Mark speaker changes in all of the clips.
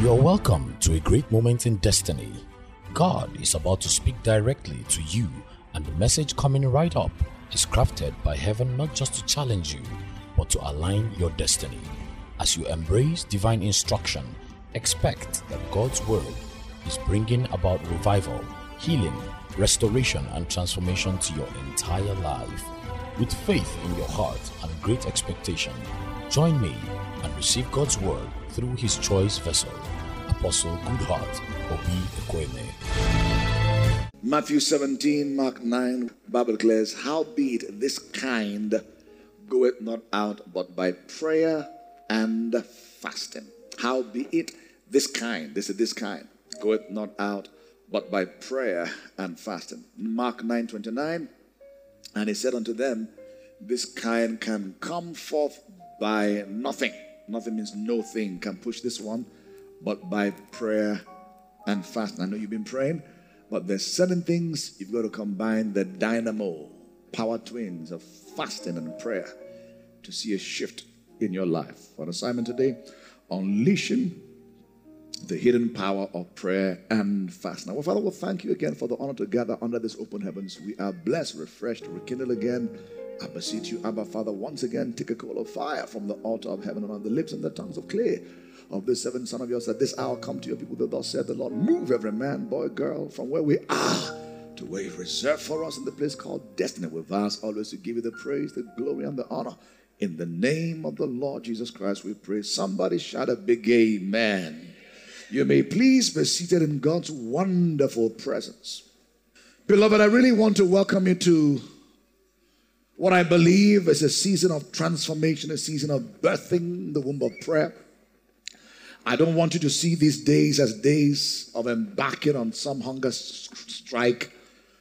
Speaker 1: You're welcome to a great moment in destiny. God is about to speak directly to you, and the message coming right up is crafted by heaven not just to challenge you, but to align your destiny. As you embrace divine instruction, expect that God's word is bringing about revival, healing, restoration, and transformation to your entire life. With faith in your heart and great expectation, join me and receive God's word through his choice vessel, Apostle Goodheart Obi Ekweme.
Speaker 2: Matthew 17, Mark 9, Bible declares, Howbeit this kind goeth not out but by prayer and fasting. Howbeit this kind, this is this kind, goeth not out but by prayer and fasting. Mark 9 29, and he said unto them, This kind can come forth by nothing. Nothing means no thing can push this one, but by prayer and fasting. I know you've been praying, but there's certain things you've got to combine the dynamo, power twins of fasting and prayer to see a shift in your life. For assignment today, unleashing the hidden power of prayer and fasting. Now, well, Father, we thank you again for the honor to gather under this open heavens. We are blessed, refreshed, rekindled again. I beseech you, Abba Father, once again, take a coal of fire from the altar of heaven and on the lips and the tongues of clay of this seven son of yours that this hour come to your people that thus said the Lord. Move every man, boy, girl, from where we are to where you reserved for us in the place called destiny. We've asked always to give you the praise, the glory, and the honor. In the name of the Lord Jesus Christ, we pray. Somebody shout a big amen. You may please be seated in God's wonderful presence. Beloved, I really want to welcome you to what I believe is a season of transformation, a season of birthing the womb of prayer. I don't want you to see these days as days of embarking on some hunger strike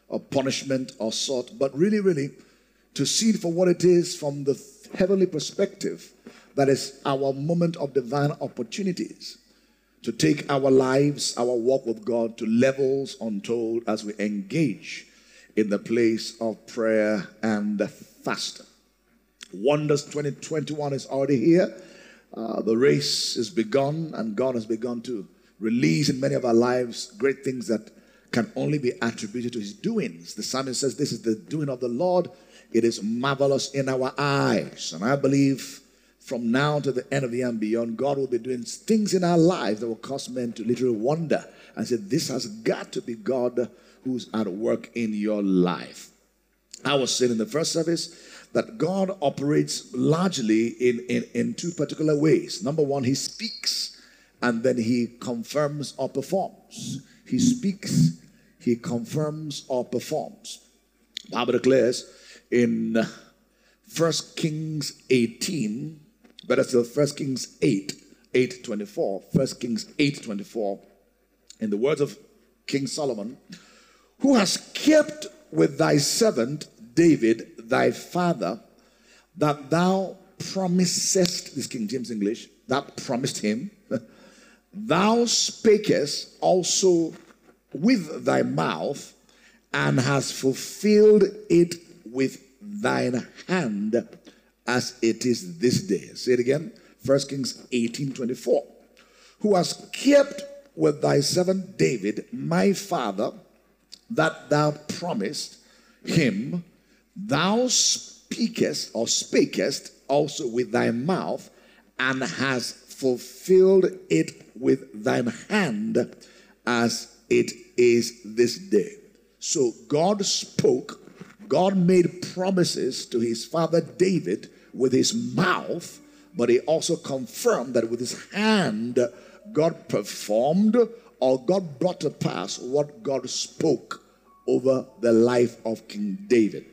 Speaker 2: or punishment or sort, but really, really to see it for what it is from the heavenly perspective that is our moment of divine opportunities to take our lives, our walk with God to levels untold as we engage in the place of prayer and fasting. Wonders 2021 is already here. Uh, the race is begun, and God has begun to release in many of our lives great things that can only be attributed to His doings. The psalmist says, This is the doing of the Lord. It is marvelous in our eyes. And I believe from now to the end of the year and beyond, God will be doing things in our lives that will cause men to literally wonder and say, This has got to be God who's at work in your life. I was saying in the first service that God operates largely in, in, in two particular ways. Number one, He speaks and then He confirms or performs. He speaks, He confirms or performs. Bible declares in First Kings 18, better still, First Kings 8, 8 24, 1 Kings 8 24, in the words of King Solomon, who has kept with thy servant David, thy father, that thou promisest, this King James English, that promised him, thou spakest also with thy mouth and has fulfilled it with thine hand as it is this day. Say it again. 1 Kings 18 24. Who has kept with thy servant David, my father, that thou promised him, thou speakest or spakest also with thy mouth, and has fulfilled it with thine hand as it is this day. So God spoke, God made promises to his father David with his mouth, but he also confirmed that with his hand, God performed or God brought to pass what God spoke over the life of King David.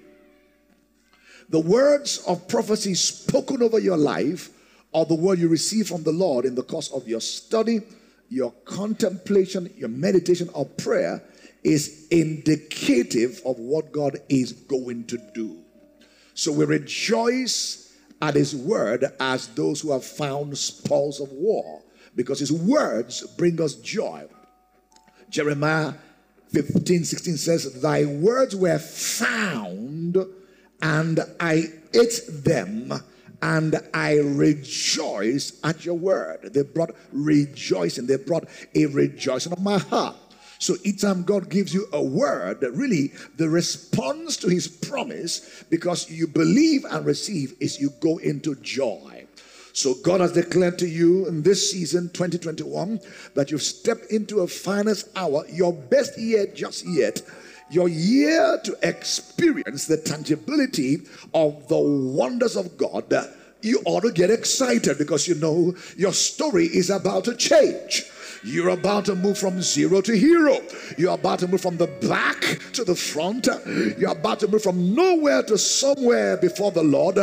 Speaker 2: The words of prophecy spoken over your life are the word you receive from the Lord in the course of your study, your contemplation, your meditation, or prayer is indicative of what God is going to do. So we rejoice at His word as those who have found spoils of war because His words bring us joy. Jeremiah 15 16 says, Thy words were found, and I ate them, and I rejoice at your word. They brought rejoicing, they brought a rejoicing of my heart. So each time God gives you a word, really the response to his promise, because you believe and receive, is you go into joy. So God has declared to you in this season 2021 that you've stepped into a finest hour, your best year just yet your year to experience the tangibility of the wonders of God, you ought to get excited because you know your story is about to change. You're about to move from zero to hero. You're about to move from the back to the front. You're about to move from nowhere to somewhere before the Lord.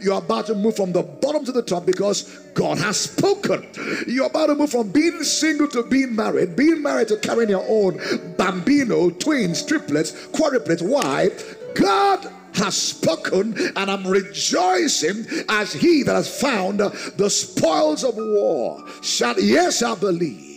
Speaker 2: You're about to move from the bottom to the top because God has spoken. You're about to move from being single to being married, being married to carrying your own bambino, twins, triplets, quadruplets. Why? God has spoken, and I'm rejoicing as he that has found the spoils of war. Shall yes, I believe.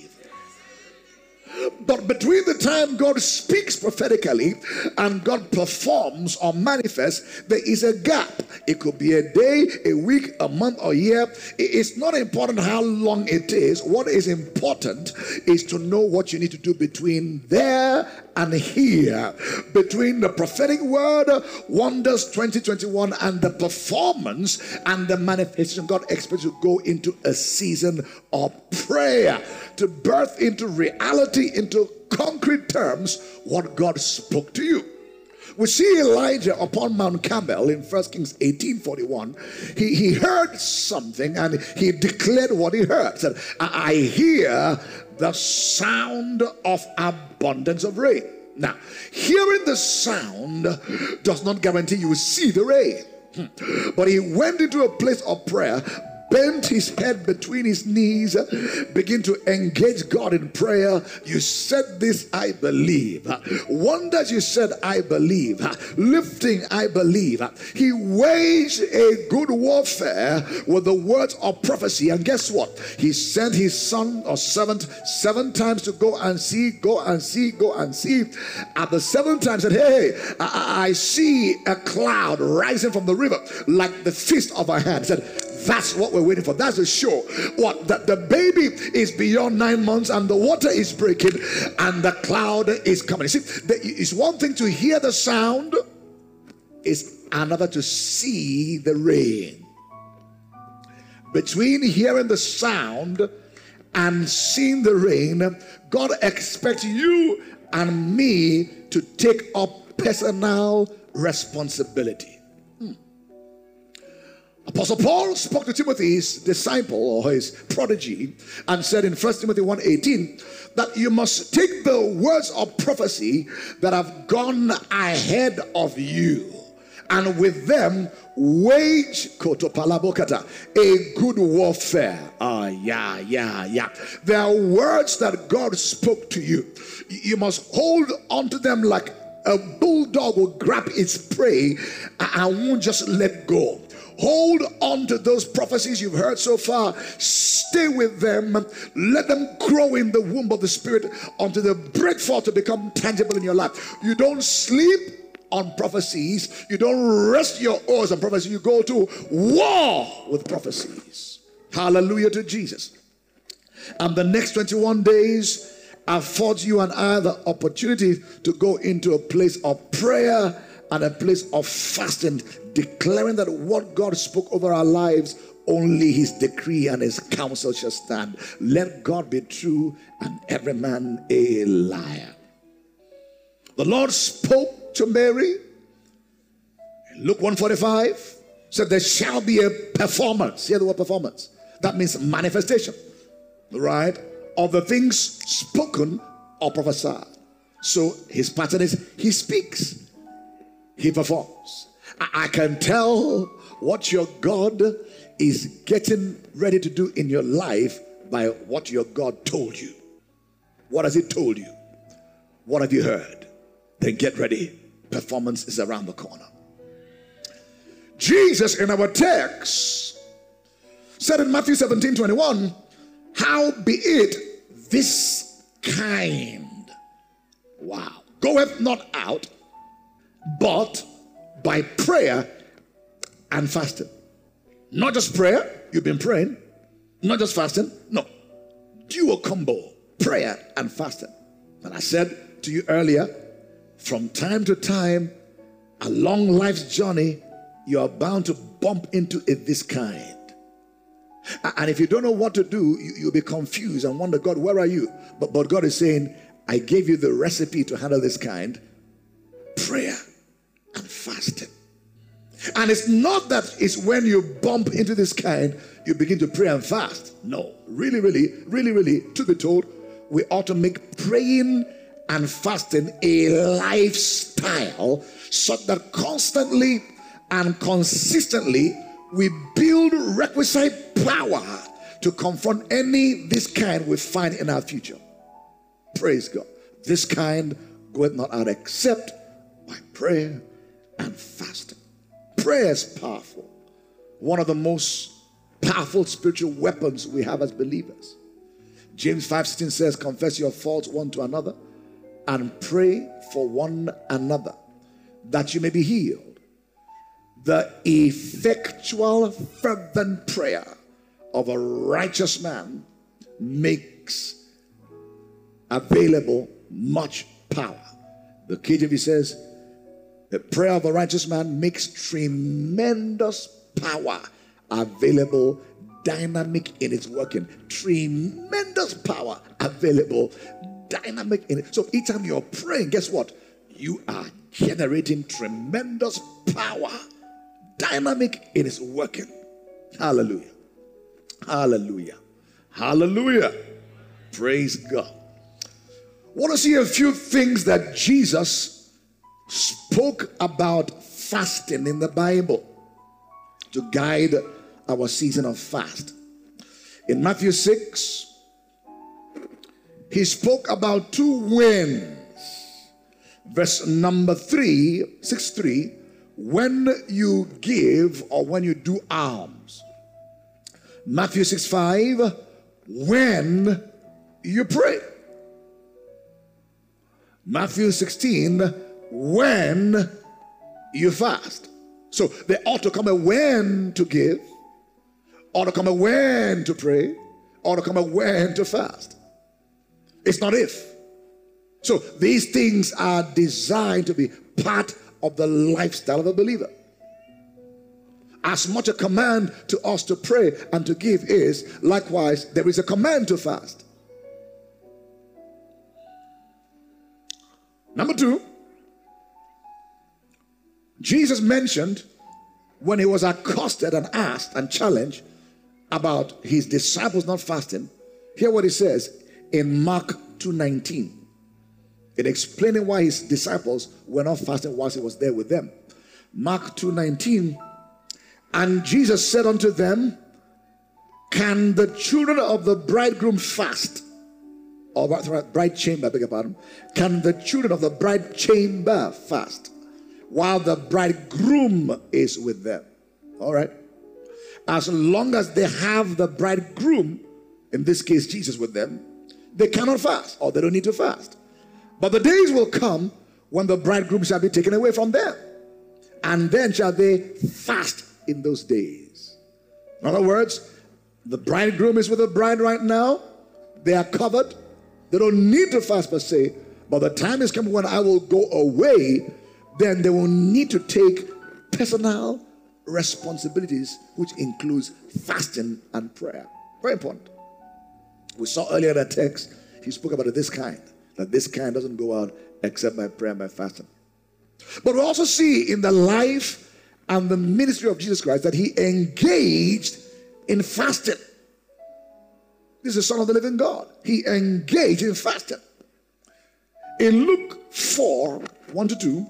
Speaker 2: But between the time God speaks prophetically and God performs or manifests, there is a gap. It could be a day, a week, a month, or a year. It's not important how long it is. What is important is to know what you need to do between there and here, between the prophetic word, wonders 2021, and the performance and the manifestation. God expects you to go into a season of prayer to birth into reality, into concrete terms, what God spoke to you. We see Elijah upon Mount Carmel in 1 Kings 18 41. He, he heard something and he declared what he heard. Said, I hear the sound of abundance of rain. Now, hearing the sound does not guarantee you will see the rain. Hmm. But he went into a place of prayer bent his head between his knees, begin to engage God in prayer. You said this, I believe. Wonders, you said, I believe. Lifting, I believe. He waged a good warfare with the words of prophecy. And guess what? He sent his son or servant seven times to go and see, go and see, go and see. At the seventh time, said, Hey, I, I see a cloud rising from the river like the fist of a hand. He said, that's what we're waiting for. That's a show. What? That the baby is beyond nine months and the water is breaking and the cloud is coming. See, it's one thing to hear the sound, it's another to see the rain. Between hearing the sound and seeing the rain, God expects you and me to take up personal responsibility. Apostle Paul spoke to Timothy, his disciple or his prodigy and said in 1 Timothy 1:18 that you must take the words of prophecy that have gone ahead of you and with them wage kotopalabokata a good warfare. Ah, yeah, yeah, yeah. There are words that God spoke to you. You must hold on to them like a bulldog will grab its prey and won't just let go. Hold on to those prophecies you've heard so far. Stay with them. Let them grow in the womb of the Spirit until they break forth to become tangible in your life. You don't sleep on prophecies. You don't rest your oars on prophecies. You go to war with prophecies. Hallelujah to Jesus. And the next 21 days affords you and I the opportunity to go into a place of prayer and a place of fasting declaring that what God spoke over our lives, only his decree and his counsel shall stand. Let God be true and every man a liar. The Lord spoke to Mary. Luke 145 said there shall be a performance. Hear the word performance. That means manifestation, right? Of the things spoken or prophesied. So his pattern is he speaks, he performs. I can tell what your God is getting ready to do in your life by what your God told you. What has He told you? What have you heard? Then get ready. Performance is around the corner. Jesus in our text said in Matthew 17 21, How be it this kind? Wow. Goeth not out, but by prayer and fasting. Not just prayer, you've been praying. Not just fasting, no. Dual combo, prayer and fasting. And I said to you earlier, from time to time, along life's journey, you are bound to bump into a this kind. And if you don't know what to do, you, will be confused and wonder, God, where are you? But, but God is saying, I gave you the recipe to handle this kind prayer fasting. And it's not that it's when you bump into this kind, you begin to pray and fast. No, really, really, really, really, to be told, we ought to make praying and fasting a lifestyle such that constantly and consistently we build requisite power to confront any this kind we find in our future. Praise God. This kind goeth not out except by prayer and fasting. Prayer is powerful. One of the most powerful spiritual weapons we have as believers. James 5:16 says, Confess your faults one to another and pray for one another that you may be healed. The effectual, fervent prayer of a righteous man makes available much power. The KJV says, the prayer of a righteous man makes tremendous power available, dynamic in its working. Tremendous power available, dynamic in it. So each time you're praying, guess what? You are generating tremendous power, dynamic in its working. Hallelujah. Hallelujah. Hallelujah. Praise God. Want to see a few things that Jesus spoke about fasting in the Bible to guide our season of fast. In Matthew 6, he spoke about two winds. Verse number 3, 6 3, when you give or when you do alms. Matthew 6 5, when you pray. Matthew 16, when you fast. So they ought to come a when to give, ought to come a when to pray, ought to come a when to fast. It's not if. So these things are designed to be part of the lifestyle of a believer. As much a command to us to pray and to give is, likewise, there is a command to fast. Number two, Jesus mentioned when he was accosted and asked and challenged about his disciples not fasting. Hear what he says in Mark 2:19. In explaining why his disciples were not fasting whilst he was there with them. Mark 2:19. And Jesus said unto them, Can the children of the bridegroom fast? Or bride chamber, beg your pardon. Can the children of the bride chamber fast? While the bridegroom is with them. All right? As long as they have the bridegroom, in this case Jesus, with them, they cannot fast or they don't need to fast. But the days will come when the bridegroom shall be taken away from them. And then shall they fast in those days. In other words, the bridegroom is with the bride right now. They are covered. They don't need to fast per se. But the time is coming when I will go away then they will need to take personal responsibilities, which includes fasting and prayer. Very important. We saw earlier that text, he spoke about this kind, that this kind doesn't go out except by prayer and by fasting. But we also see in the life and the ministry of Jesus Christ that he engaged in fasting. This is the Son of the living God. He engaged in fasting. In Luke 4 1 to 2,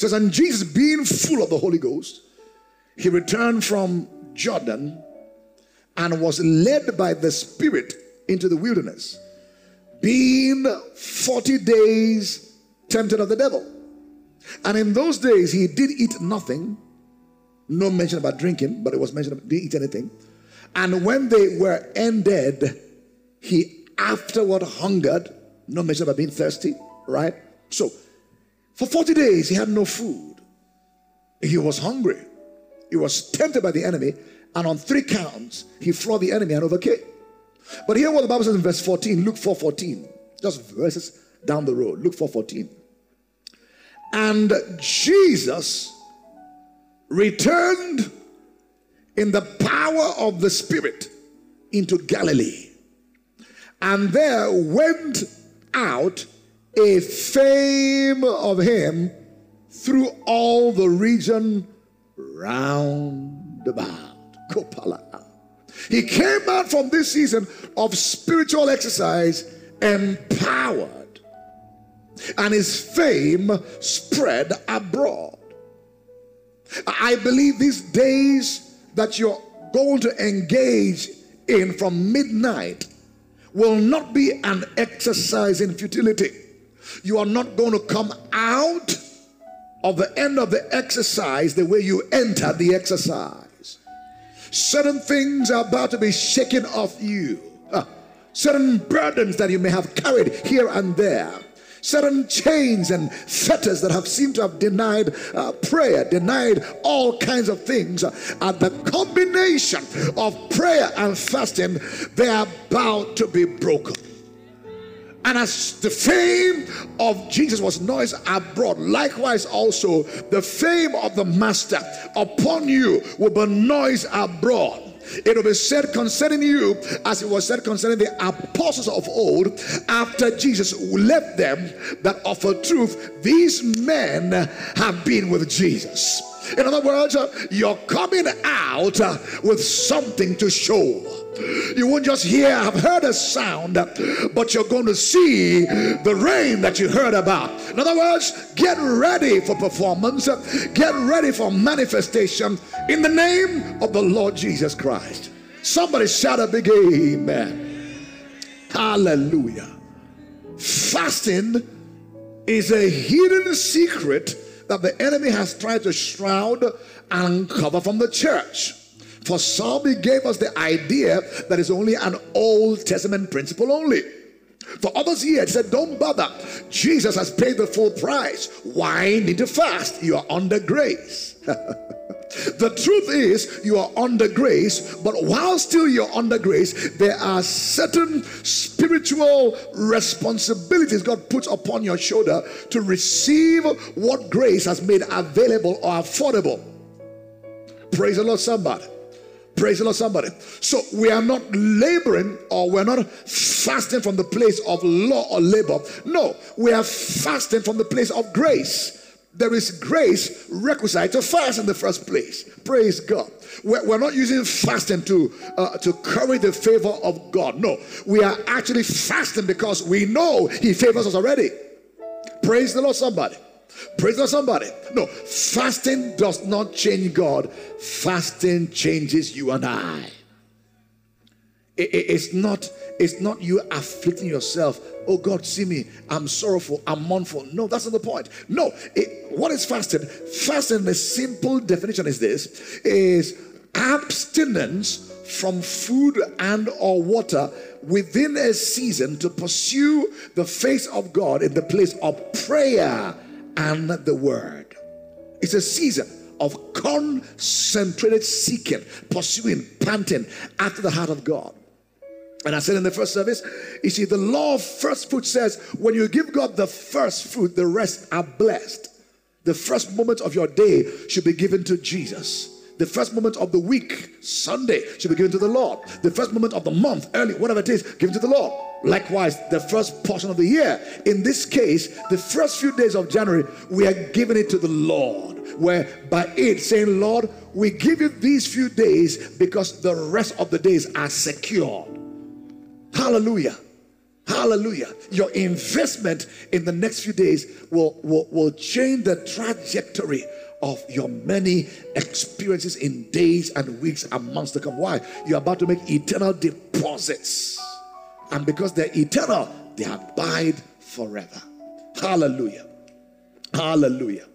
Speaker 2: says, And Jesus, being full of the Holy Ghost, he returned from Jordan and was led by the Spirit into the wilderness, being 40 days tempted of the devil. And in those days, he did eat nothing, no mention about drinking, but it was mentioned, did eat anything. And when they were ended, he afterward hungered, no mention about being thirsty, right? So for 40 days, he had no food. He was hungry. He was tempted by the enemy, and on three counts, he floored the enemy and overcame. But hear what the Bible says in verse 14, Luke 4 14, just verses down the road, Luke 4 14. And Jesus returned in the power of the Spirit into Galilee. And there went out a fame of him through all the region round about. Kopala. He came out from this season of spiritual exercise empowered, and his fame spread abroad. I believe these days that you're going to engage in from midnight will not be an exercise in futility. You are not going to come out of the end of the exercise the way you entered the exercise. Certain things are about to be shaken off you. Uh, certain burdens that you may have carried here and there certain chains and fetters that have seemed to have denied uh, prayer, denied all kinds of things. Uh, at the combination of prayer and fasting, they are about to be broken. And as the fame of Jesus was noised abroad, likewise also the fame of the Master upon you will be noised abroad. It will be said concerning you, as it was said concerning the apostles of old, after Jesus left them, that of a truth, these men have been with Jesus. In other words, you're coming out with something to show. You won't just hear, I've heard a sound, but you're going to see the rain that you heard about. In other words, get ready for performance, get ready for manifestation in the name of the Lord Jesus Christ. Somebody shout a big amen. Hallelujah. Fasting is a hidden secret that the enemy has tried to shroud and cover from the church. For some, he gave us the idea that it's only an Old Testament principle only. For others here, he said, Don't bother. Jesus has paid the full price. Why need to fast? You are under grace. the truth is, you are under grace, but while still you're under grace, there are certain spiritual responsibilities God puts upon your shoulder to receive what grace has made available or affordable. Praise the Lord, somebody. Praise the Lord, somebody. So we are not laboring or we're not fasting from the place of law or labor. No, we are fasting from the place of grace. There is grace requisite to fast in the first place. Praise God. We're, we're not using fasting to uh, to curry the favor of God. No, we are actually fasting because we know He favors us already. Praise the Lord, somebody. Praise the somebody. No, fasting does not change God. Fasting changes you and I. It, it, it's not. It's not you afflicting yourself. Oh God, see me. I'm sorrowful. I'm mournful. No, that's not the point. No. It, what is fasting? Fasting. The simple definition is this: is abstinence from food and or water within a season to pursue the face of God in the place of prayer and the word. It's a season of concentrated seeking, pursuing, panting after the heart of God. And I said in the first service, you see, the law of first fruit says when you give God the first fruit, the rest are blessed. The first moment of your day should be given to Jesus. The first moment of the week, Sunday, should be given to the Lord. The first moment of the month, early, whatever it is, given to the Lord. Likewise, the first portion of the year. In this case, the first few days of January, we are giving it to the Lord. Where by it saying, Lord, we give you these few days because the rest of the days are secure. Hallelujah. Hallelujah. Your investment in the next few days will, will, will change the trajectory of your many experiences in days and weeks and months to come. Why? You're about to make eternal deposits. And because they're eternal, they abide forever. Hallelujah. Hallelujah.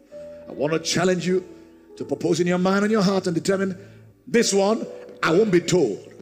Speaker 2: I want to challenge you to propose in your mind and your heart and determine this one, I won't be told.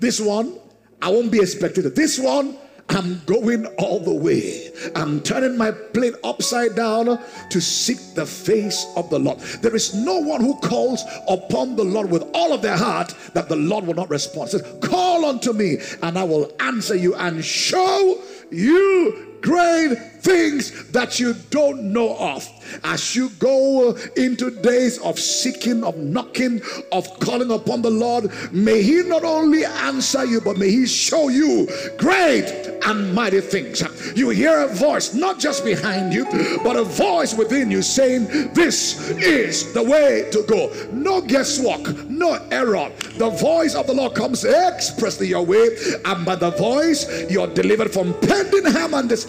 Speaker 2: This one, I won't be expected. This one, I'm going all the way. I'm turning my plate upside down to seek the face of the Lord. There is no one who calls upon the Lord with all of their heart that the Lord will not respond. Says, Call unto me, and I will answer you and show you great things that you don't know of. As you go into days of seeking, of knocking, of calling upon the Lord, may He not only answer you, but may He show you great and mighty things. You hear a voice, not just behind you, but a voice within you saying, This is the way to go. No guesswork, no error. The voice of the Lord comes expressly your way, and by the voice, you're delivered from pending harm and destruction.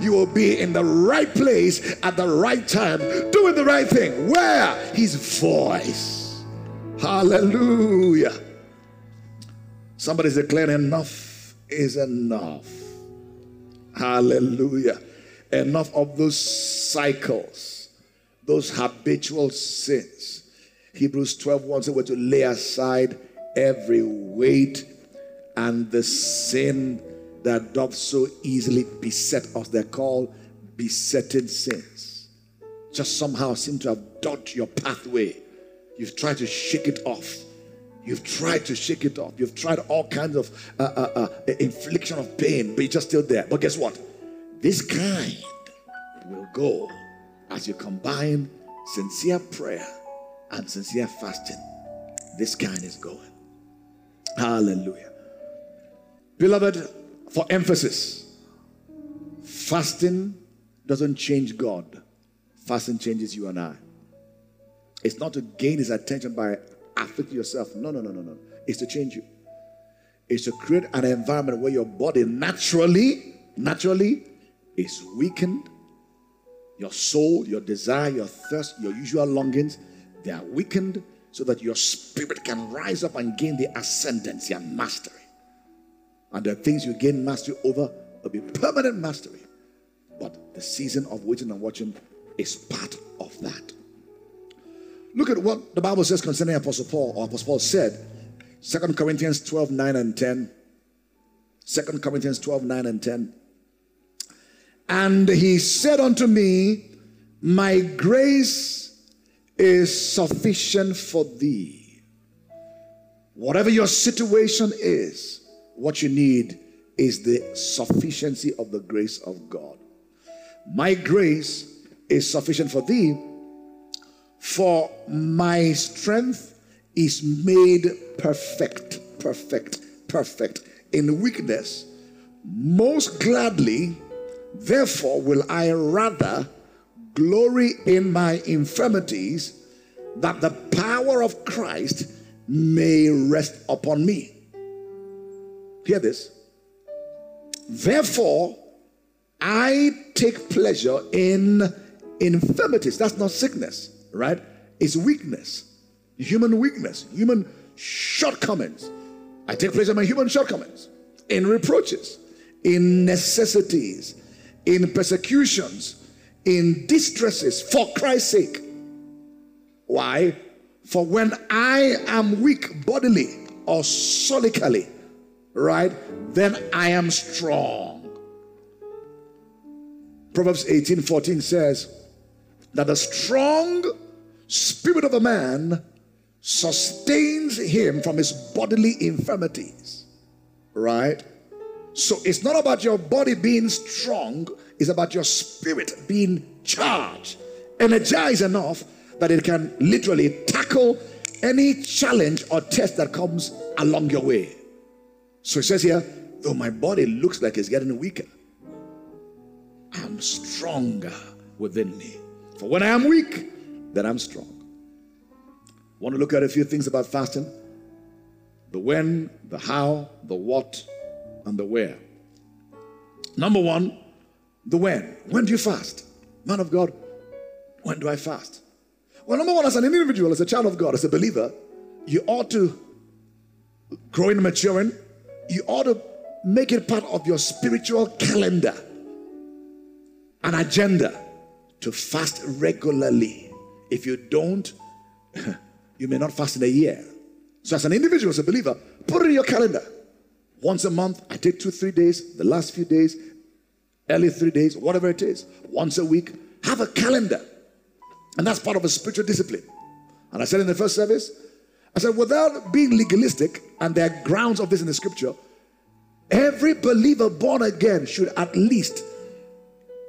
Speaker 2: You will be in the right place at the right time, doing the right thing. Where? His voice. Hallelujah. Somebody's declaring enough is enough. Hallelujah. Enough of those cycles, those habitual sins. Hebrews 12 1 says we're to lay aside every weight and the sin that doth so easily beset us. They're called besetting sins. Just somehow seem to have dodged your pathway. You've tried to shake it off. You've tried to shake it off. You've tried all kinds of uh, uh, uh, infliction of pain, but you're just still there. But guess what? This kind will go as you combine sincere prayer and sincere fasting. This kind is going. Hallelujah. Beloved, for emphasis, fasting doesn't change God, fasting changes you and I. It's not to gain his attention by afflicting yourself. No, no, no, no, no. It's to change you. It's to create an environment where your body naturally, naturally is weakened. Your soul, your desire, your thirst, your usual longings, they are weakened so that your spirit can rise up and gain the ascendancy and mastery. And the things you gain mastery over will be permanent mastery. But the season of waiting and watching is part of that. Look at what the Bible says concerning Apostle Paul, or Apostle Paul said, 2 Corinthians 12, 9 and 10. 2 Corinthians 12, 9 and 10. And he said unto me, My grace is sufficient for thee. Whatever your situation is, what you need is the sufficiency of the grace of God. My grace is sufficient for thee, for my strength is made perfect, perfect, perfect in weakness. Most gladly, therefore, will I rather glory in my infirmities that the power of Christ may rest upon me. Hear this. Therefore, I take pleasure in infirmities. That's not sickness, right? It's weakness, human weakness, human shortcomings. I take pleasure in my human shortcomings, in reproaches, in necessities, in persecutions, in distresses for Christ's sake. Why? For when I am weak bodily or solically, right, then I am strong. Proverbs 18 14 says that the strong spirit of a man sustains him from his bodily infirmities. Right? So it's not about your body being strong, it's about your spirit being charged, energized enough that it can literally tackle any challenge or test that comes along your way. So it says here, though my body looks like it's getting weaker, I'm stronger within me. For when I am weak, then I'm strong. Want to look at a few things about fasting? The when, the how, the what, and the where. Number one, the when. When do you fast? Man of God, when do I fast? Well, number one, as an individual, as a child of God, as a believer, you ought to grow in maturing. You ought to make it part of your spiritual calendar, an agenda to fast regularly. If you don't, you may not fast in a year. So, as an individual, as a believer, put it in your calendar. Once a month, I take two, three days, the last few days, early three days, whatever it is, once a week. Have a calendar. And that's part of a spiritual discipline. And I said in the first service, I said, without being legalistic, and there are grounds of this in the scripture, every believer born again should at least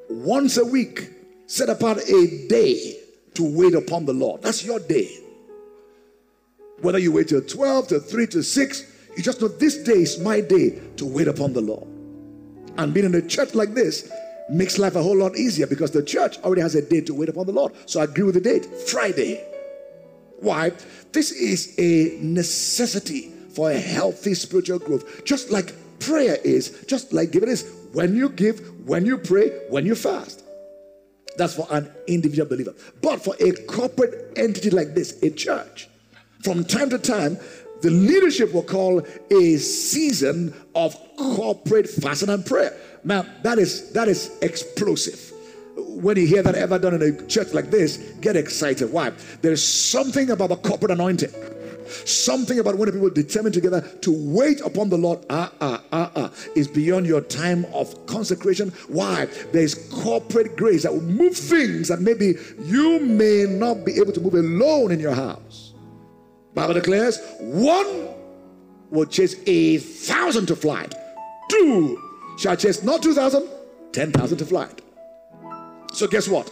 Speaker 2: once a week set apart a day to wait upon the Lord. That's your day. Whether you wait till 12, to 3, to 6, you just know this day is my day to wait upon the Lord. And being in a church like this makes life a whole lot easier because the church already has a day to wait upon the Lord. So I agree with the date Friday. Why? This is a necessity for a healthy spiritual growth, just like prayer is, just like giving is. When you give, when you pray, when you fast. That's for an individual believer. But for a corporate entity like this, a church, from time to time, the leadership will call a season of corporate fasting and prayer. Now, that is that is explosive. When you hear that ever done in a church like this, get excited. Why? There's something about the corporate anointing. Something about when people determine together to wait upon the Lord, ah, ah, ah, ah, is beyond your time of consecration. Why? There's corporate grace that will move things that maybe you may not be able to move alone in your house. Bible declares one will chase a thousand to flight. Two shall chase not two thousand, ten thousand to flight. So guess what?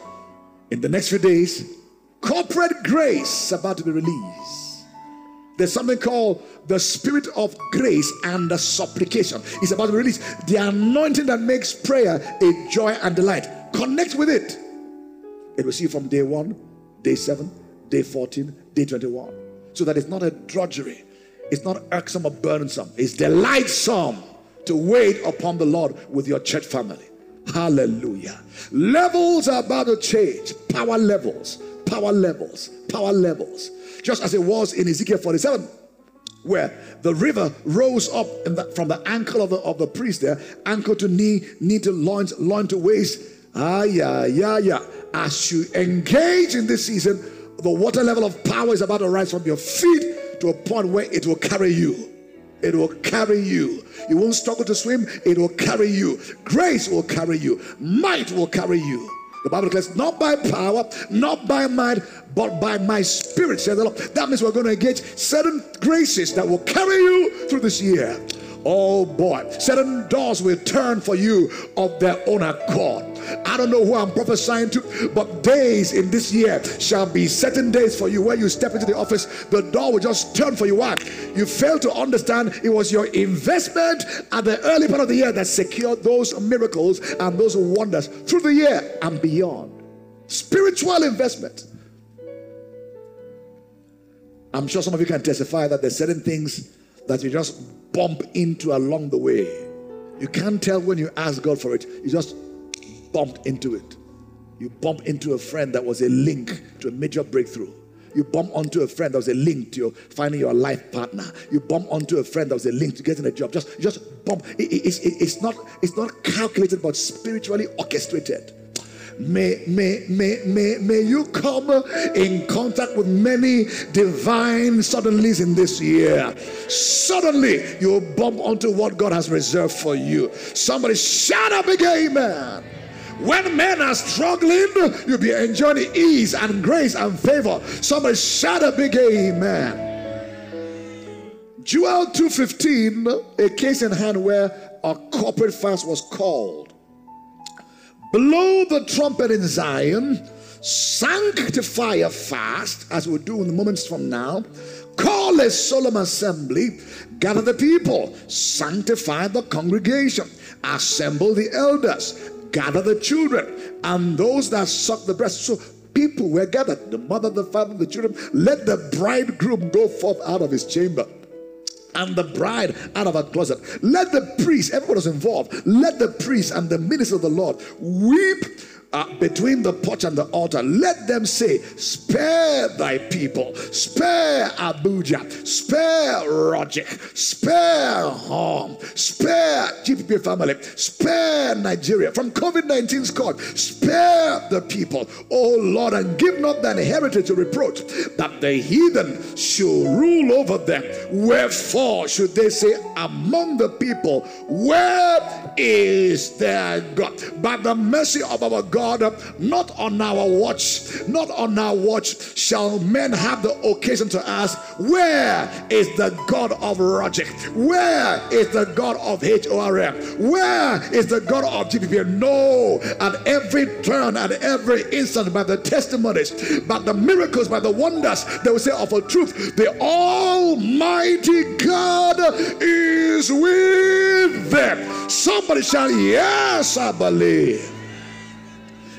Speaker 2: In the next few days, corporate grace is about to be released. There's something called the spirit of grace and the supplication. It's about to be released. The anointing that makes prayer a joy and delight. Connect with it. It will see from day one, day seven, day 14, day 21 so that it's not a drudgery, it's not irksome or burdensome, it's delightsome to wait upon the Lord with your church family. Hallelujah. Levels are about to change. Power levels, power levels, power levels. Just as it was in Ezekiel 47, where the river rose up the, from the ankle of the, of the priest there, ankle to knee, knee to loins, loin to waist. Ah, yeah, yeah, yeah. As you engage in this season, the water level of power is about to rise from your feet to a point where it will carry you. It will carry you. You won't struggle to swim, it will carry you. Grace will carry you. Might will carry you. The Bible declares, not by power, not by might, but by my spirit, says the Lord. That means we're going to engage certain graces that will carry you through this year. Oh boy, certain doors will turn for you of their own accord. I don't know who I'm prophesying to, but days in this year shall be certain days for you where you step into the office, the door will just turn for you. Why? You fail to understand it was your investment at the early part of the year that secured those miracles and those wonders through the year and beyond. Spiritual investment. I'm sure some of you can testify that there's certain things that you just bump into along the way. You can't tell when you ask God for it. You just bumped into it. You bump into a friend that was a link to a major breakthrough. You bump onto a friend that was a link to your, finding your life partner. You bump onto a friend that was a link to getting a job. Just, just bump. It, it, it, it's not, it's not calculated, but spiritually orchestrated. May, may, may, may, may you come in contact with many divine suddenlies in this year. Suddenly, you'll bump onto what God has reserved for you. Somebody shout up again, amen. When men are struggling, you'll be enjoying ease and grace and favor. Somebody shout a big amen. Joel 2:15, a case in hand where a corporate fast was called. Blow the trumpet in Zion, sanctify a fast, as we'll do in the moments from now. Call a solemn assembly, gather the people, sanctify the congregation, assemble the elders, gather the children and those that suck the breast. So people were gathered the mother, the father, the children. Let the bridegroom go forth out of his chamber and the bride out of her closet. Let the priest, everyone was involved, let the priest and the minister of the Lord weep uh, between the porch and the altar, let them say, Spare thy people, spare Abuja, spare Roger, spare home, spare GPP family, spare Nigeria from COVID 19's God, spare the people, oh Lord, and give not thine heritage reproach, that the heathen shall rule over them. Wherefore should they say among the people, Where is their God? By the mercy of our God, not on our watch, not on our watch shall men have the occasion to ask, Where is the God of Roger? Where is the God of HORM? Where is the God of GPP? No, at every turn, at every instant, by the testimonies, by the miracles, by the wonders, they will say of a truth, the Almighty God is with them. Somebody shout, Yes, I believe.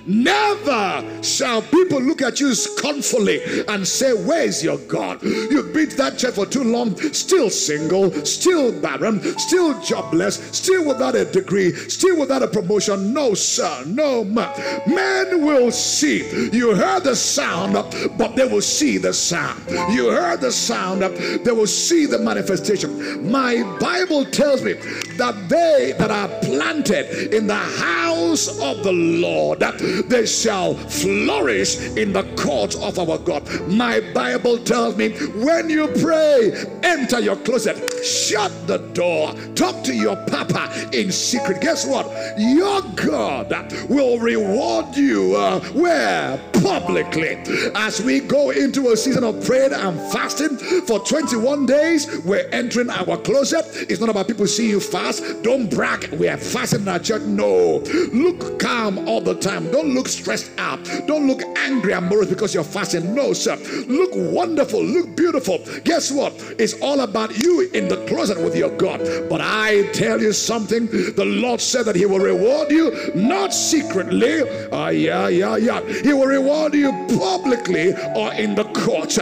Speaker 2: Never shall people look at you scornfully and say, Where is your God? You've that church for too long, still single, still barren, still jobless, still without a degree, still without a promotion. No, sir, no, man. Men will see. You heard the sound, but they will see the sound. You heard the sound, they will see the manifestation. My Bible tells me that they that are planted in the house of the Lord, they shall flourish in the courts of our God. My Bible tells me when you pray, enter your closet, shut the door, talk to your papa in secret. Guess what? Your God will reward you uh, where? Publicly. As we go into a season of prayer and fasting for 21 days, we're entering our closet. It's not about people seeing you fast. Don't brag. We are fasting in our church. No. Look calm all the time. Don't look stressed out. Don't look angry and morose because you're fasting. No, sir. Look wonderful. Look beautiful. Guess what? It's all about you in the closet with your God. But I tell you something. The Lord said that He will reward you not secretly. Ah, uh, yeah, yeah, yeah. He will reward you publicly or in the court.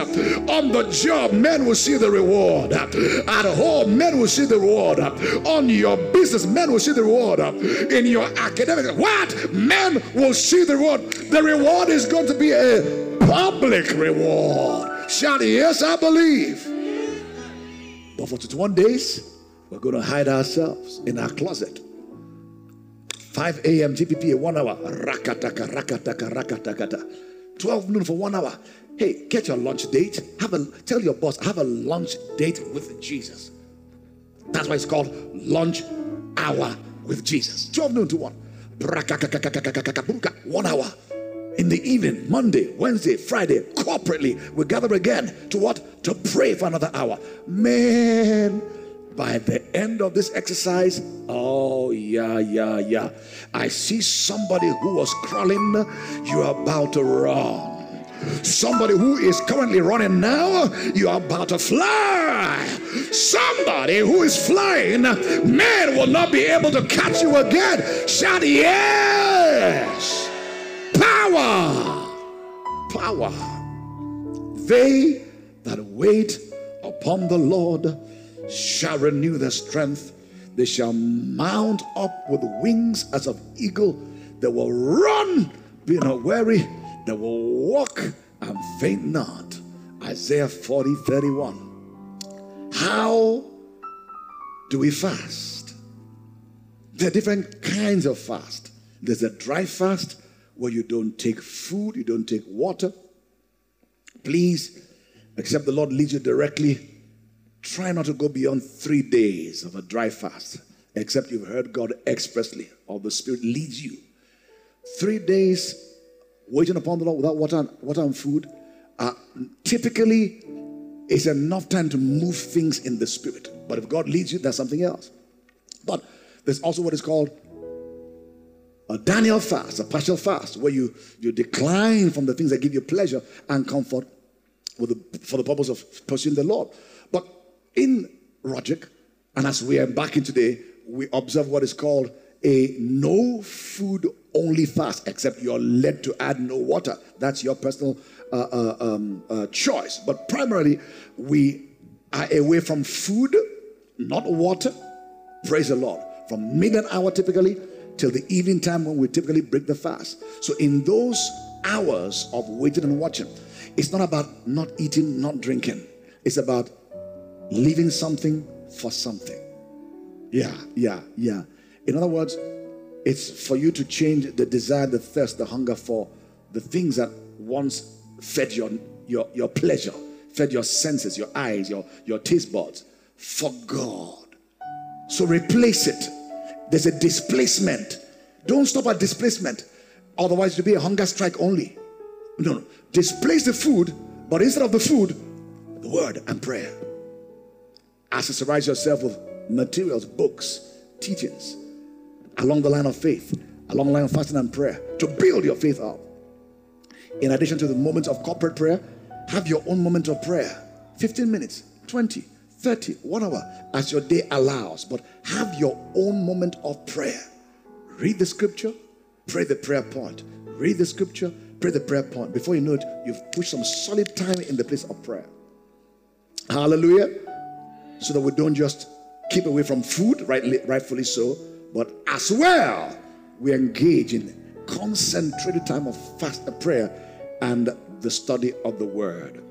Speaker 2: On the job, men will see the reward. At home, men will see the reward. On your business, men will see the reward. In your academic, what? Men will see the reward. The reward is going to be a public reward. Shout, yes, I believe. But for 21 days, we're going to hide ourselves in our closet. 5 a.m. GPP, one hour. Rakataka, rakataka, rakatakata. 12 noon for one hour. Hey, get your lunch date. Have a tell your boss, have a lunch date with Jesus. That's why it's called lunch hour with Jesus. 12 noon to 1. One hour. In the evening, Monday, Wednesday, Friday, corporately, we gather again to what? To pray for another hour. Man, by the end of this exercise, oh, yeah, yeah, yeah. I see somebody who was crawling, you're about to run. Somebody who is currently running now, you are about to fly. Somebody who is flying, man will not be able to catch you again. Shout yes. Power. Power. They that wait upon the Lord shall renew their strength. They shall mount up with wings as of eagle. They will run, be not weary they will walk and faint not. Isaiah 40 31. How do we fast? There are different kinds of fast. There's a dry fast where you don't take food, you don't take water. Please, except the Lord leads you directly, try not to go beyond three days of a dry fast, except you've heard God expressly or the Spirit leads you. Three days waiting upon the Lord without water and, water and food, uh, typically is enough time to move things in the spirit. But if God leads you, that's something else. But there's also what is called a Daniel fast, a partial fast, where you, you decline from the things that give you pleasure and comfort the, for the purpose of pursuing the Lord. But in Rogic, and as we are embarking today, we observe what is called a no food only fast, except you're led to add no water. That's your personal uh, uh, um, uh, choice. But primarily, we are away from food, not water. Praise the Lord. From midnight hour typically till the evening time when we typically break the fast. So, in those hours of waiting and watching, it's not about not eating, not drinking. It's about leaving something for something. Yeah, yeah, yeah. In other words, it's for you to change the desire, the thirst, the hunger for the things that once fed your, your, your pleasure, fed your senses, your eyes, your, your taste buds, for God. So replace it. There's a displacement. Don't stop at displacement. Otherwise, it'll be a hunger strike only. No, no. Displace the food, but instead of the food, the word and prayer. Accessorize yourself with materials, books, teachings along the line of faith, along the line of fasting and prayer to build your faith up. In addition to the moments of corporate prayer, have your own moment of prayer 15 minutes, 20, 30, one hour as your day allows. But have your own moment of prayer. Read the scripture, pray the prayer point. Read the scripture, pray the prayer point. Before you know it, you've pushed some solid time in the place of prayer. Hallelujah. So that we don't just keep away from food, rightfully so, but as well we engage in concentrated time of fast uh, prayer and the study of the word.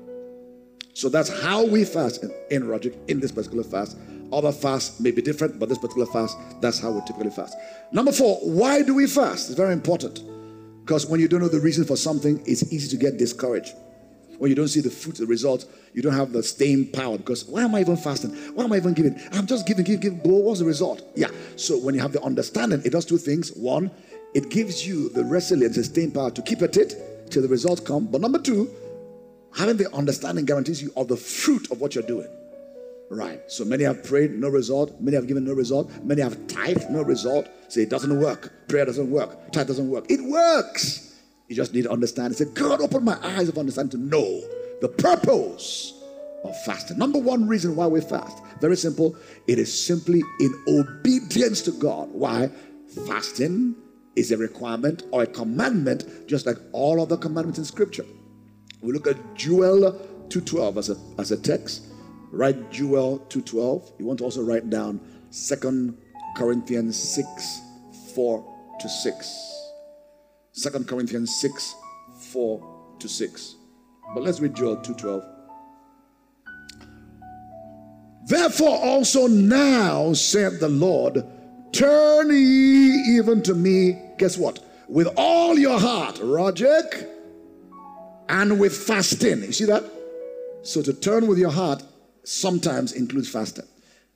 Speaker 2: So that's how we fast in, in Rogic in this particular fast. Other fasts may be different, but this particular fast, that's how we typically fast. Number four, why do we fast? It's very important. Because when you don't know the reason for something, it's easy to get discouraged. When you don't see the fruit, the result, you don't have the staying power. Because why am I even fasting? Why am I even giving? I'm just giving, giving, giving. But what's the result? Yeah. So when you have the understanding, it does two things. One, it gives you the resilience and staying power to keep at it till the results come. But number two, Having the understanding guarantees you of the fruit of what you're doing. Right. So many have prayed, no result. Many have given no result. Many have tithed, no result. Say it doesn't work. Prayer doesn't work. Tithe doesn't work. It works. You just need to understand. Say, God, open my eyes of understanding to know the purpose of fasting. Number one reason why we fast. Very simple. It is simply in obedience to God. Why? Fasting is a requirement or a commandment, just like all other commandments in Scripture. We look at Joel 2.12 as a, as a text. Write Joel 2.12. You want to also write down Second Corinthians 6, 4 to 6. Second Corinthians 6, 4 to 6. But let's read Joel 2.12. Therefore also now, said the Lord, turn ye even to me, guess what? With all your heart, Roger and with fasting. You see that? So to turn with your heart sometimes includes fasting.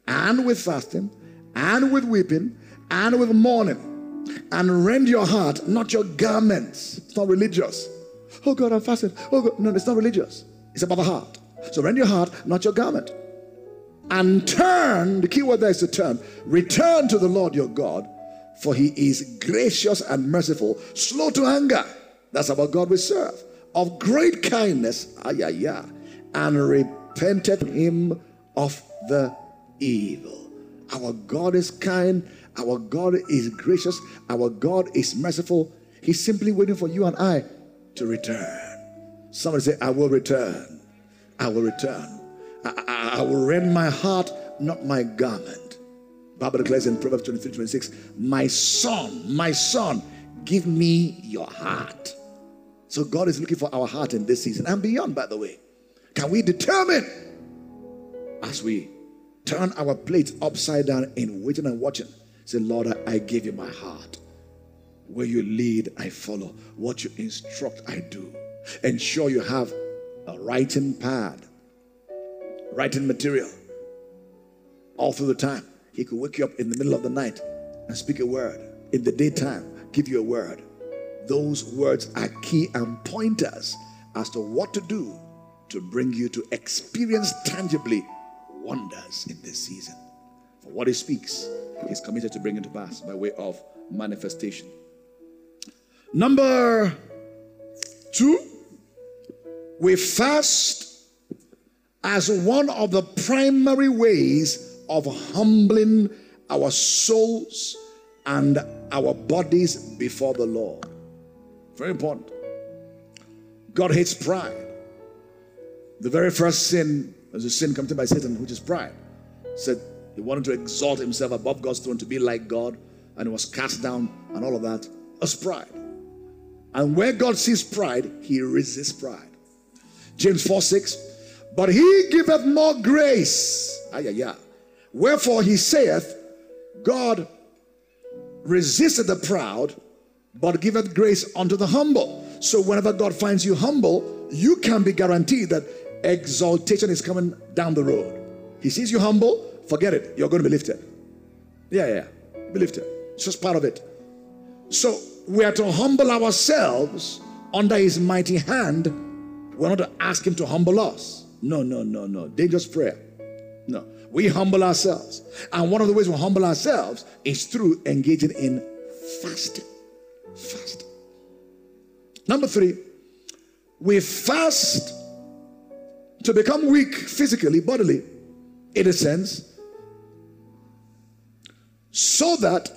Speaker 2: And with fasting, and with weeping, and with mourning. And rend your heart, not your garments. It's not religious. Oh God, I'm fasting. Oh God. No, it's not religious. It's about the heart. So rend your heart, not your garment. And turn, the key word there is to turn. Return to the Lord your God, for he is gracious and merciful, slow to anger. That's about God we serve of great kindness, ah, yeah, yeah, and repented him of the evil. Our God is kind, our God is gracious, our God is merciful. He's simply waiting for you and I to return. Somebody say, I will return. I will return. I, I, I will rend my heart, not my garment. Bible declares in Proverbs 23 26, My son, my son, give me your heart so God is looking for our heart in this season and beyond, by the way. Can we determine as we turn our plates upside down in waiting and watching? Say, Lord, I give you my heart. Where you lead, I follow. What you instruct, I do. Ensure you have a writing pad, writing material all through the time. He could wake you up in the middle of the night and speak a word. In the daytime, give you a word. Those words are key and pointers as to what to do to bring you to experience tangibly wonders in this season. For what he speaks, he's committed to bring it to pass by way of manifestation. Number two, we fast as one of the primary ways of humbling our souls and our bodies before the Lord. Very important. God hates pride. The very first sin was a sin committed by Satan, which is pride. Said he wanted to exalt himself above God's throne to be like God. and he was cast down and all of that. That's pride. And where God sees pride, he resists pride. James 4 6. But he giveth more grace. Ah, yeah, yeah. Wherefore he saith, God resisted the proud, but giveth grace unto the humble. So whenever God finds you humble, you can be guaranteed that exaltation is coming down the road. He sees you humble, forget it. You're going to be lifted. Yeah, yeah. Be lifted. It's just part of it. So we are to humble ourselves under his mighty hand. We're not to ask him to humble us. No, no, no, no. Dangerous prayer. No. We humble ourselves. And one of the ways we humble ourselves is through engaging in fasting. Fasting. Number three, we fast to become weak physically, bodily, in a sense, so that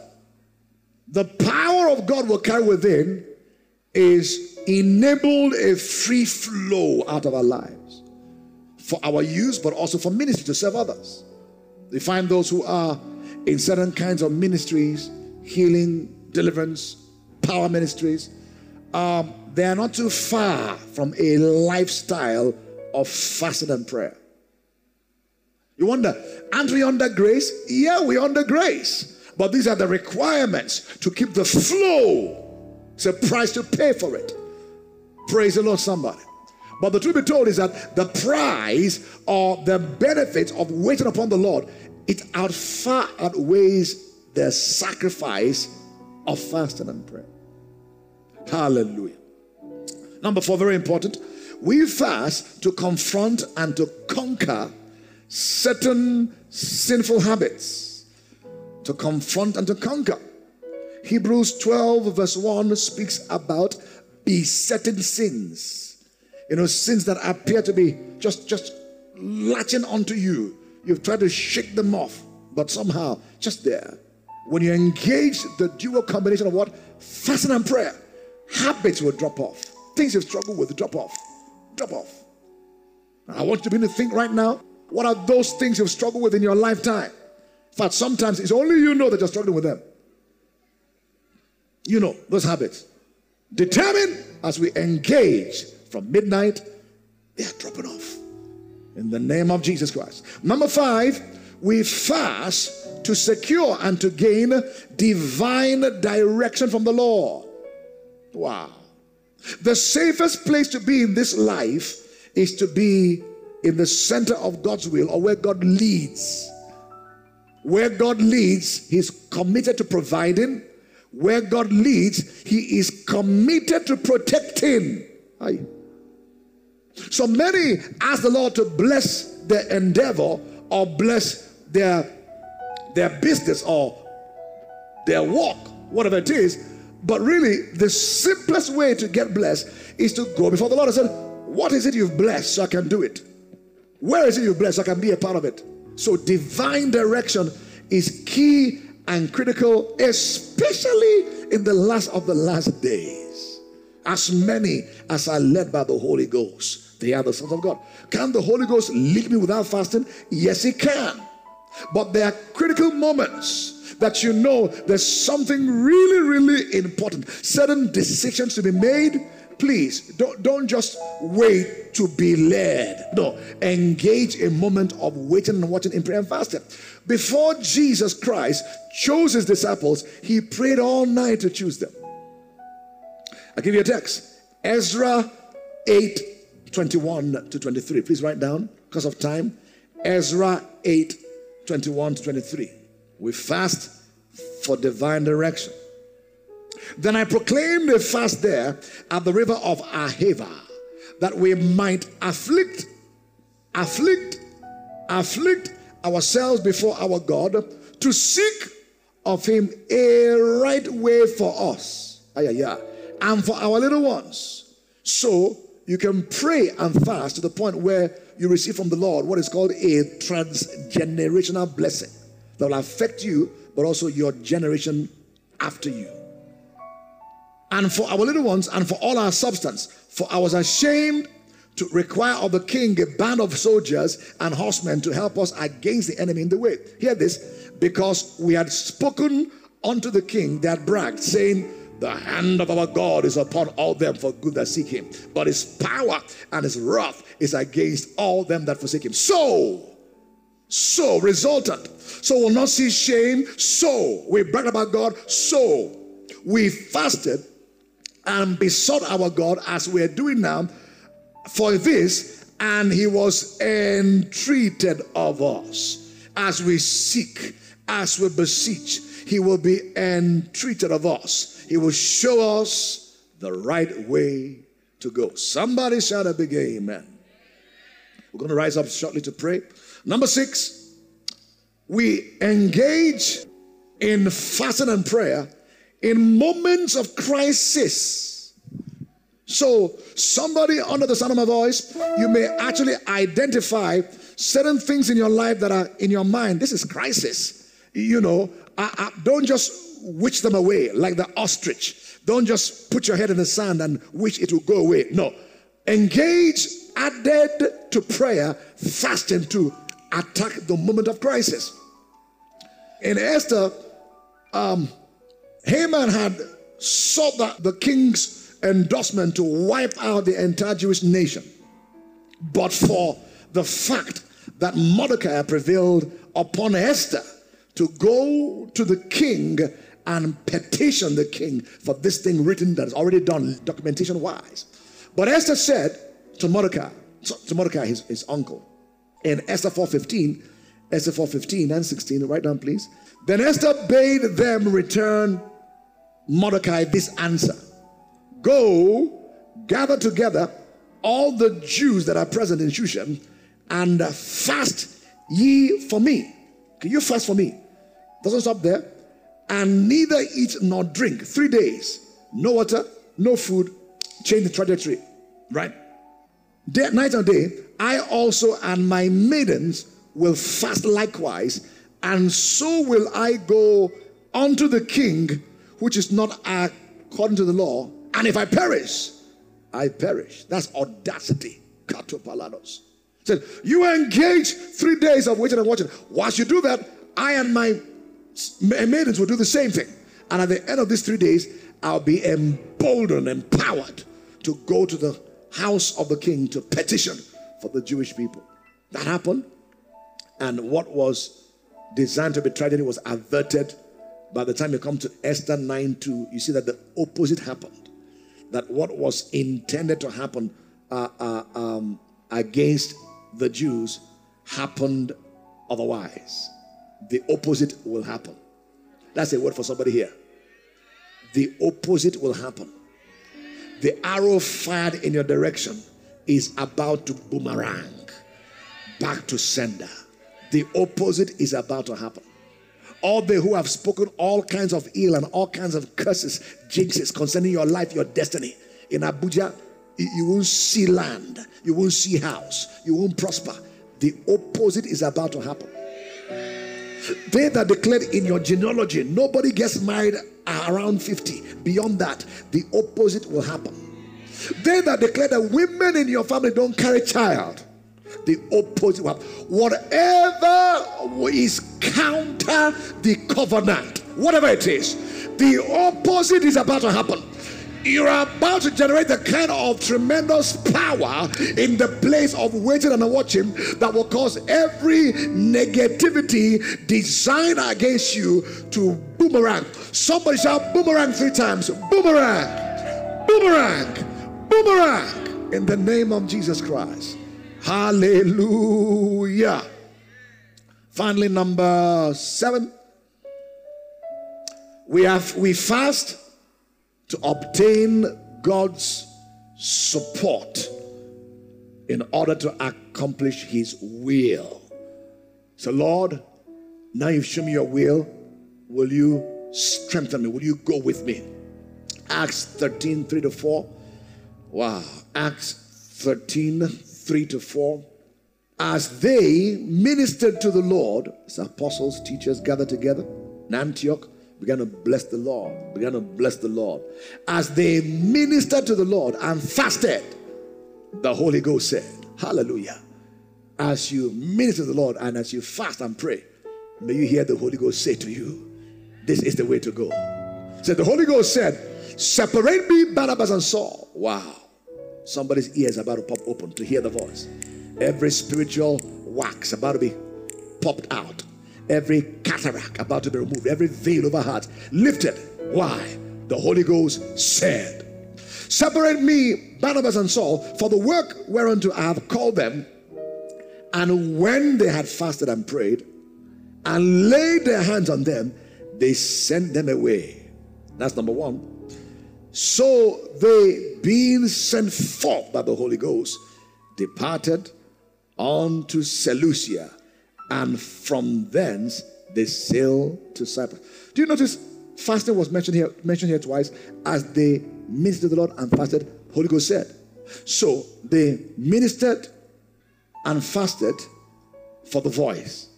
Speaker 2: the power of God will carry within is enabled a free flow out of our lives for our use, but also for ministry to serve others. We find those who are in certain kinds of ministries, healing, deliverance, power ministries, um, they are not too far from a lifestyle of fasting and prayer. You wonder, aren't we under grace? Yeah, we're under grace. But these are the requirements to keep the flow. It's a price to pay for it. Praise the Lord, somebody. But the truth be told is that the price or the benefits of waiting upon the Lord, it out far outweighs the sacrifice of fasting and prayer. Hallelujah. Number four, very important. We fast to confront and to conquer certain sinful habits, to confront and to conquer. Hebrews 12, verse 1 speaks about besetting sins. You know, sins that appear to be just, just latching onto you. You've tried to shake them off, but somehow, just there, when you engage the dual combination of what? Fasting and prayer, habits will drop off. Things you've struggled with drop off. Drop off. I want you to begin to think right now what are those things you've struggled with in your lifetime? In fact, sometimes it's only you know that you're struggling with them. You know those habits. Determine as we engage from midnight, they are dropping off. In the name of Jesus Christ. Number five, we fast to secure and to gain divine direction from the Lord. Wow. The safest place to be in this life is to be in the center of God's will or where God leads. Where God leads, He's committed to providing. Where God leads, He is committed to protecting. Aye. So many ask the Lord to bless their endeavor or bless their, their business or their walk, whatever it is. But really, the simplest way to get blessed is to go before the Lord and say, What is it you've blessed so I can do it? Where is it you've blessed so I can be a part of it? So, divine direction is key and critical, especially in the last of the last days. As many as are led by the Holy Ghost, they are the sons of God. Can the Holy Ghost lead me without fasting? Yes, He can. But there are critical moments that you know there's something really, really important, certain decisions to be made. Please don't, don't just wait to be led. No, engage a moment of waiting and watching in prayer and fasting. Before Jesus Christ chose his disciples, he prayed all night to choose them. I'll give you a text Ezra 8 21 to 23. Please write down because of time. Ezra 8 21 to 23. We fast for divine direction. Then I proclaimed a fast there at the river of Ahava that we might afflict, afflict, afflict ourselves before our God to seek of Him a right way for us. yeah, and for our little ones. So you can pray and fast to the point where you receive from the Lord what is called a transgenerational blessing that will affect you, but also your generation after you. And for our little ones, and for all our substance, for I was ashamed to require of the king a band of soldiers and horsemen to help us against the enemy in the way. Hear this because we had spoken unto the king, that bragged, saying, The hand of our God is upon all them for good that seek him, but his power and his wrath is against all them that forsake him. So, so resultant. So we'll not see shame. So we brag about God. So we fasted and besought our God as we are doing now for this, and he was entreated of us as we seek, as we beseech. He will be entreated of us. He will show us the right way to go. Somebody shout a big amen. We're going to rise up shortly to pray. Number six, we engage in fasting and prayer in moments of crisis. So, somebody under the sound of my voice, you may actually identify certain things in your life that are in your mind. This is crisis. You know, I, I, don't just wish them away like the ostrich. Don't just put your head in the sand and wish it will go away. No. Engage added to prayer, fasting to attack the moment of crisis. In Esther, um, Haman had sought the, the king's endorsement to wipe out the entire Jewish nation. But for the fact that Mordecai prevailed upon Esther to go to the king and petition the king for this thing written that is already done documentation wise. But Esther said to Mordecai, to Mordecai, his, his uncle, in Esther 4.15, Esther 4.15 and 16, write down please. Then Esther bade them return Mordecai this answer Go, gather together all the Jews that are present in Shushan, and fast ye for me. Can you fast for me? Doesn't stop there. And neither eat nor drink. Three days. No water, no food. Change the trajectory. Right? Day, night and day. I also and my maidens will fast likewise. And so will I go unto the king which is not according to the law. And if I perish, I perish. That's audacity. Katopalados. Said, you engage three days of waiting and watching. Once you do that, I and my maidens will do the same thing. And at the end of these three days, I'll be emboldened, empowered to go to the house of the king to petition for the Jewish people. That happened. And what was designed to be tragedy was averted by the time you come to Esther 9 2, you see that the opposite happened. That what was intended to happen uh, uh, um, against the Jews happened otherwise. The opposite will happen. That's a word for somebody here. The opposite will happen. The arrow fired in your direction is about to boomerang back to sender. The opposite is about to happen all they who have spoken all kinds of ill and all kinds of curses, jinxes concerning your life, your destiny. In Abuja, you won't see land, you won't see house, you won't prosper. The opposite is about to happen. They that declared in your genealogy, nobody gets married around 50. Beyond that, the opposite will happen. They that declare that women in your family don't carry child, the opposite will happen. Whatever is counter the covenant, whatever it is, the opposite is about to happen. You're about to generate the kind of tremendous power in the place of waiting and watching that will cause every negativity designed against you to boomerang. Somebody shout boomerang three times. Boomerang, boomerang, boomerang in the name of Jesus Christ. Hallelujah. Finally, number seven, we have we fast to obtain God's support in order to accomplish His will. So, Lord, now you've shown me your will. Will you strengthen me? Will you go with me? Acts 13, 3 to 4. Wow. Acts 13, 3 to 4 as they ministered to the Lord, as apostles, teachers gathered together in Antioch, began to bless the Lord, began to bless the Lord. As they ministered to the Lord and fasted, the Holy Ghost said, Hallelujah. As you minister to the Lord and as you fast and pray, may you hear the Holy Ghost say to you, this is the way to go. So the Holy Ghost said, Separate me, Barnabas and Saul. Wow. Somebody's ears about to pop open to hear the voice. Every spiritual wax about to be popped out. Every cataract about to be removed. Every veil over heart lifted. Why? The Holy Ghost said, Separate me, Barnabas and Saul, for the work whereunto I have called them. And when they had fasted and prayed and laid their hands on them, they sent them away. That's number one. So they, being sent forth by the Holy Ghost, departed on to Seleucia, and from thence they sailed to Cyprus. Do you notice fasting was mentioned here, mentioned here twice as they ministered the Lord and fasted? Holy Ghost said. So they ministered and fasted for the voice.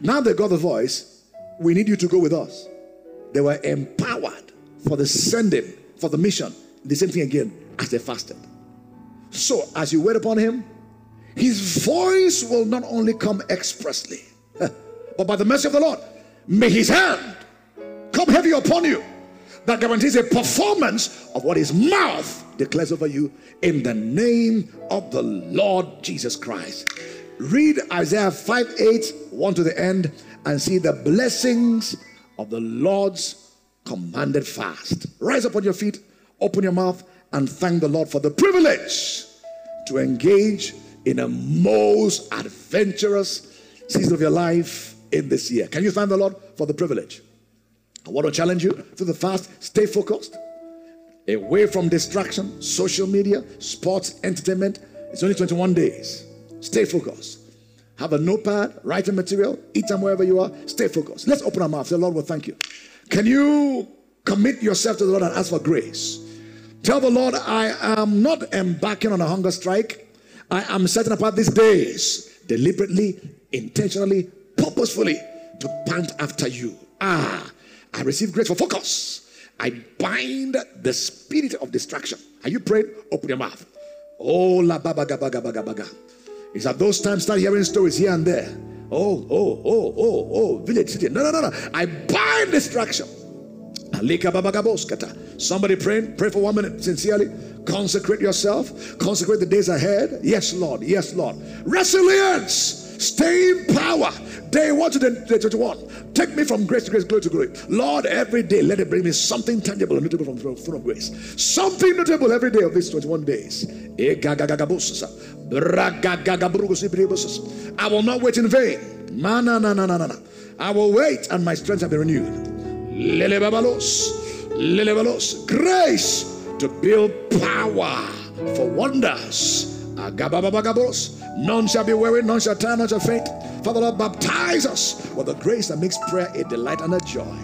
Speaker 2: Now they got the voice. We need you to go with us. They were empowered for the sending, for the mission. The same thing again as they fasted. So as you wait upon him, his voice will not only come expressly, but by the mercy of the Lord, may his hand come heavy upon you that guarantees a performance of what his mouth declares over you in the name of the Lord Jesus Christ. Read Isaiah 5 8, 1 to the end, and see the blessings of the Lord's commanded fast. Rise up on your feet, open your mouth, and thank the Lord for the privilege to engage in a most adventurous season of your life in this year. Can you thank the Lord for the privilege? I want to challenge you through the fast, stay focused, away from distraction, social media, sports, entertainment. It's only 21 days. Stay focused. Have a notepad, writing material, eat them wherever you are. Stay focused. Let's open our mouth. The Lord, will thank you. Can you commit yourself to the Lord and ask for grace? Tell the Lord, I am not embarking on a hunger strike. I am setting apart these days deliberately, intentionally, purposefully to pant after you. Ah, I receive grace for focus. I bind the spirit of distraction. Are you praying? Open your mouth. Oh, la baba gaga gaga gaga. It's at those times start hearing stories here and there. Oh, oh, oh, oh, oh, village city. No, no, no, no. I bind distraction. Somebody praying, pray for one minute sincerely. Consecrate yourself, consecrate the days ahead. Yes, Lord. Yes, Lord. Resilience, staying power. Day one to day 21. Take me from grace to grace, glory to glory. Lord, every day let it bring me something tangible and notable from the throne of grace. Something notable every day of these 21 days. I will not wait in vain. I will wait and my strength shall be renewed. Grace to build power for wonders. None shall be weary, none shall turn, none shall faint. Father Lord, baptize us with the grace that makes prayer a delight and a joy.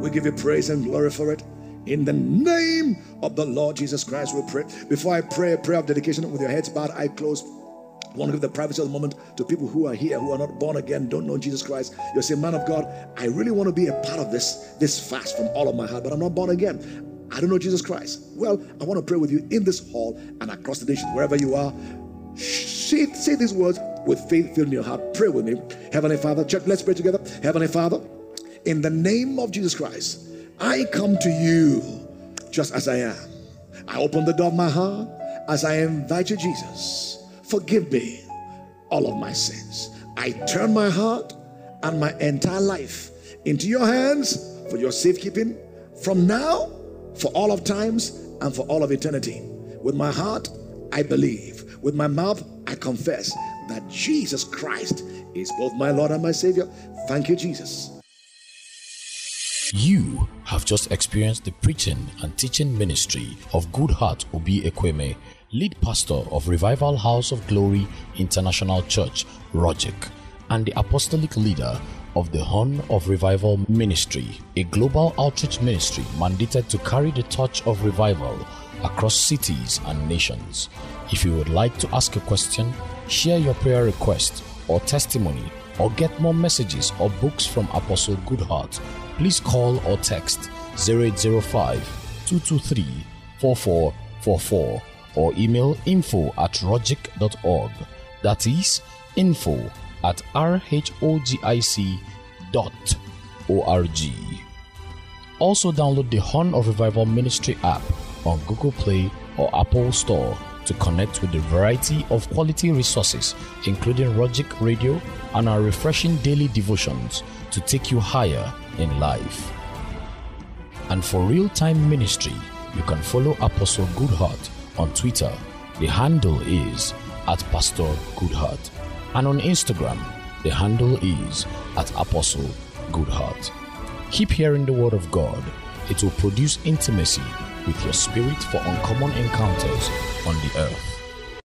Speaker 2: We give you praise and glory for it. In the name of the Lord Jesus Christ, we pray. Before I pray a prayer of dedication with your heads bowed, I close. Want to give the privacy of the moment to people who are here who are not born again, don't know Jesus Christ. You're saying, Man of God, I really want to be a part of this, this fast from all of my heart, but I'm not born again. I don't know Jesus Christ. Well, I want to pray with you in this hall and across the nation, wherever you are. Say, say these words with faith filled in your heart. Pray with me. Heavenly Father, church, let's pray together. Heavenly Father, in the name of Jesus Christ, I come to you just as I am. I open the door of my heart as I invite you, Jesus. Forgive me all of my sins. I turn my heart and my entire life into your hands for your safekeeping from now, for all of times, and for all of eternity. With my heart, I believe. With my mouth, I confess that Jesus Christ is both my Lord and my Savior. Thank you, Jesus.
Speaker 1: You have just experienced the preaching and teaching ministry of Goodheart Obi Ekweme, lead pastor of Revival House of Glory International Church, Rogic, and the apostolic leader of the Horn of Revival Ministry, a global outreach ministry mandated to carry the torch of revival across cities and nations. If you would like to ask a question, share your prayer request or testimony, or get more messages or books from Apostle Goodheart, please call or text 0805 223 4444 or email info at rhogic.org. That is info at rhogic dot org. Also, download the Horn of Revival Ministry app on Google Play or Apple Store to connect with a variety of quality resources, including Rogic Radio and our refreshing daily devotions to take you higher in life. And for real time ministry, you can follow Apostle Goodheart on Twitter. The handle is at Pastor Goodheart. And on Instagram, the handle is at Apostle Goodheart. Keep hearing the word of God. It will produce intimacy with your spirit for uncommon encounters on the earth.